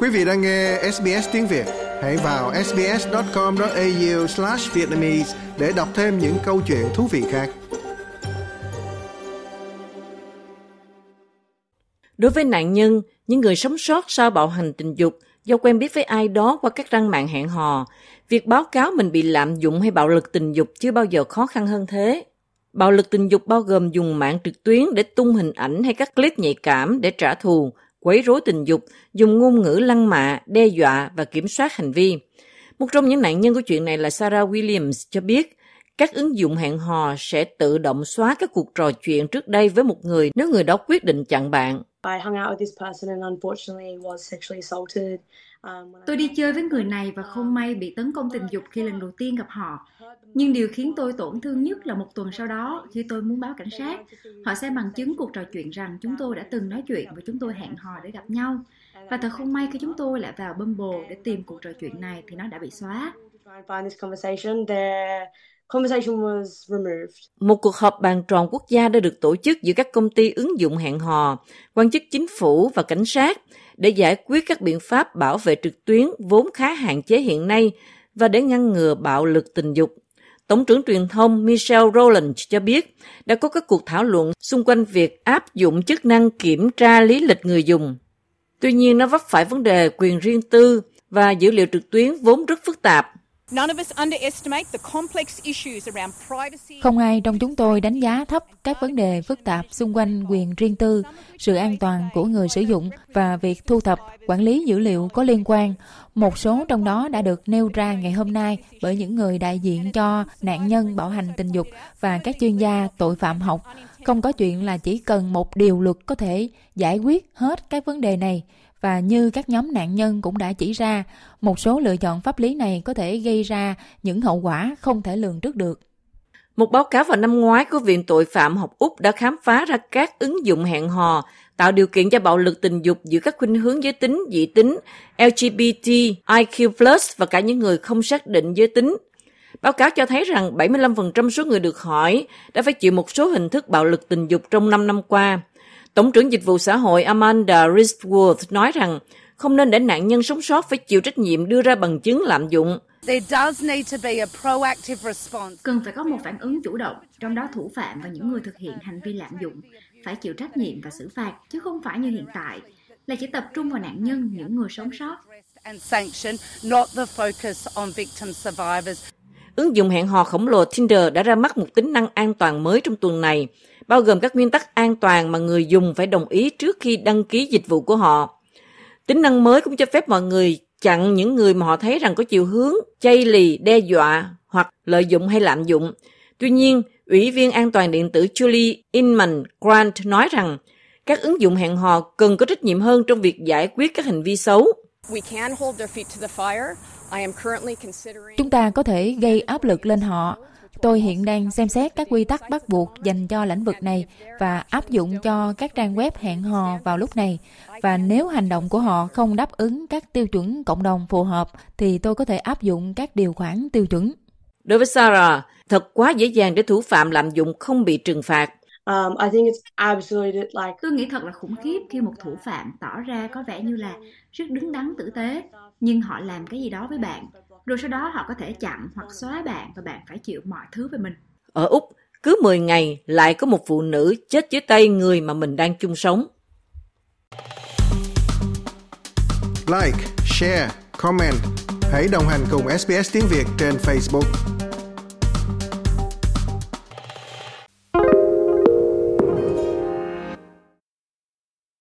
Quý vị đang nghe SBS tiếng Việt, hãy vào sbs.com.au/vietnamese để đọc thêm những câu chuyện thú vị khác. Đối với nạn nhân, những người sống sót sau bạo hành tình dục do quen biết với ai đó qua các trang mạng hẹn hò, việc báo cáo mình bị lạm dụng hay bạo lực tình dục chưa bao giờ khó khăn hơn thế. Bạo lực tình dục bao gồm dùng mạng trực tuyến để tung hình ảnh hay các clip nhạy cảm để trả thù, quấy rối tình dục, dùng ngôn ngữ lăng mạ, đe dọa và kiểm soát hành vi. Một trong những nạn nhân của chuyện này là Sarah Williams cho biết các ứng dụng hẹn hò sẽ tự động xóa các cuộc trò chuyện trước đây với một người nếu người đó quyết định chặn bạn. Um, tôi đi chơi với người này và không may bị tấn công tình dục khi lần đầu tiên gặp họ. Nhưng điều khiến tôi tổn thương nhất là một tuần sau đó, khi tôi muốn báo cảnh sát, họ sẽ bằng chứng cuộc trò chuyện rằng chúng tôi đã từng nói chuyện và chúng tôi hẹn hò để gặp nhau. Và thật không may khi chúng tôi lại vào Bumble để tìm cuộc trò chuyện này thì nó đã bị xóa. Một cuộc họp bàn tròn quốc gia đã được tổ chức giữa các công ty ứng dụng hẹn hò, quan chức chính phủ và cảnh sát để giải quyết các biện pháp bảo vệ trực tuyến vốn khá hạn chế hiện nay và để ngăn ngừa bạo lực tình dục. Tổng trưởng truyền thông Michelle Rowland cho biết đã có các cuộc thảo luận xung quanh việc áp dụng chức năng kiểm tra lý lịch người dùng. Tuy nhiên, nó vấp phải vấn đề quyền riêng tư và dữ liệu trực tuyến vốn rất phức tạp. Không ai trong chúng tôi đánh giá thấp các vấn đề phức tạp xung quanh quyền riêng tư, sự an toàn của người sử dụng và việc thu thập, quản lý dữ liệu có liên quan. Một số trong đó đã được nêu ra ngày hôm nay bởi những người đại diện cho nạn nhân bạo hành tình dục và các chuyên gia tội phạm học. Không có chuyện là chỉ cần một điều luật có thể giải quyết hết các vấn đề này và như các nhóm nạn nhân cũng đã chỉ ra, một số lựa chọn pháp lý này có thể gây ra những hậu quả không thể lường trước được. Một báo cáo vào năm ngoái của Viện Tội phạm học Úc đã khám phá ra các ứng dụng hẹn hò tạo điều kiện cho bạo lực tình dục giữa các khuynh hướng giới tính, dị tính, LGBT, IQ+, và cả những người không xác định giới tính. Báo cáo cho thấy rằng 75% số người được hỏi đã phải chịu một số hình thức bạo lực tình dục trong 5 năm qua. Tổng trưởng Dịch vụ Xã hội Amanda Risworth nói rằng không nên để nạn nhân sống sót phải chịu trách nhiệm đưa ra bằng chứng lạm dụng. Cần phải có một phản ứng chủ động, trong đó thủ phạm và những người thực hiện hành vi lạm dụng phải chịu trách nhiệm và xử phạt, chứ không phải như hiện tại là chỉ tập trung vào nạn nhân, những người sống sót. Ứng dụng hẹn hò khổng lồ Tinder đã ra mắt một tính năng an toàn mới trong tuần này, bao gồm các nguyên tắc an toàn mà người dùng phải đồng ý trước khi đăng ký dịch vụ của họ. Tính năng mới cũng cho phép mọi người chặn những người mà họ thấy rằng có chiều hướng chay lì, đe dọa hoặc lợi dụng hay lạm dụng. Tuy nhiên, Ủy viên an toàn điện tử Julie Inman Grant nói rằng các ứng dụng hẹn hò cần có trách nhiệm hơn trong việc giải quyết các hành vi xấu. Chúng ta có thể gây áp lực lên họ. Tôi hiện đang xem xét các quy tắc bắt buộc dành cho lĩnh vực này và áp dụng cho các trang web hẹn hò vào lúc này. Và nếu hành động của họ không đáp ứng các tiêu chuẩn cộng đồng phù hợp thì tôi có thể áp dụng các điều khoản tiêu chuẩn. Đối với Sarah, thật quá dễ dàng để thủ phạm lạm dụng không bị trừng phạt. Um, I think it's absolutely like... Tôi nghĩ thật là khủng khiếp khi một thủ phạm tỏ ra có vẻ như là rất đứng đắn tử tế, nhưng họ làm cái gì đó với bạn, rồi sau đó họ có thể chặn hoặc xóa bạn và bạn phải chịu mọi thứ về mình. Ở Úc, cứ 10 ngày lại có một phụ nữ chết dưới tay người mà mình đang chung sống. Like, share, comment. Hãy đồng hành cùng SBS tiếng Việt trên Facebook.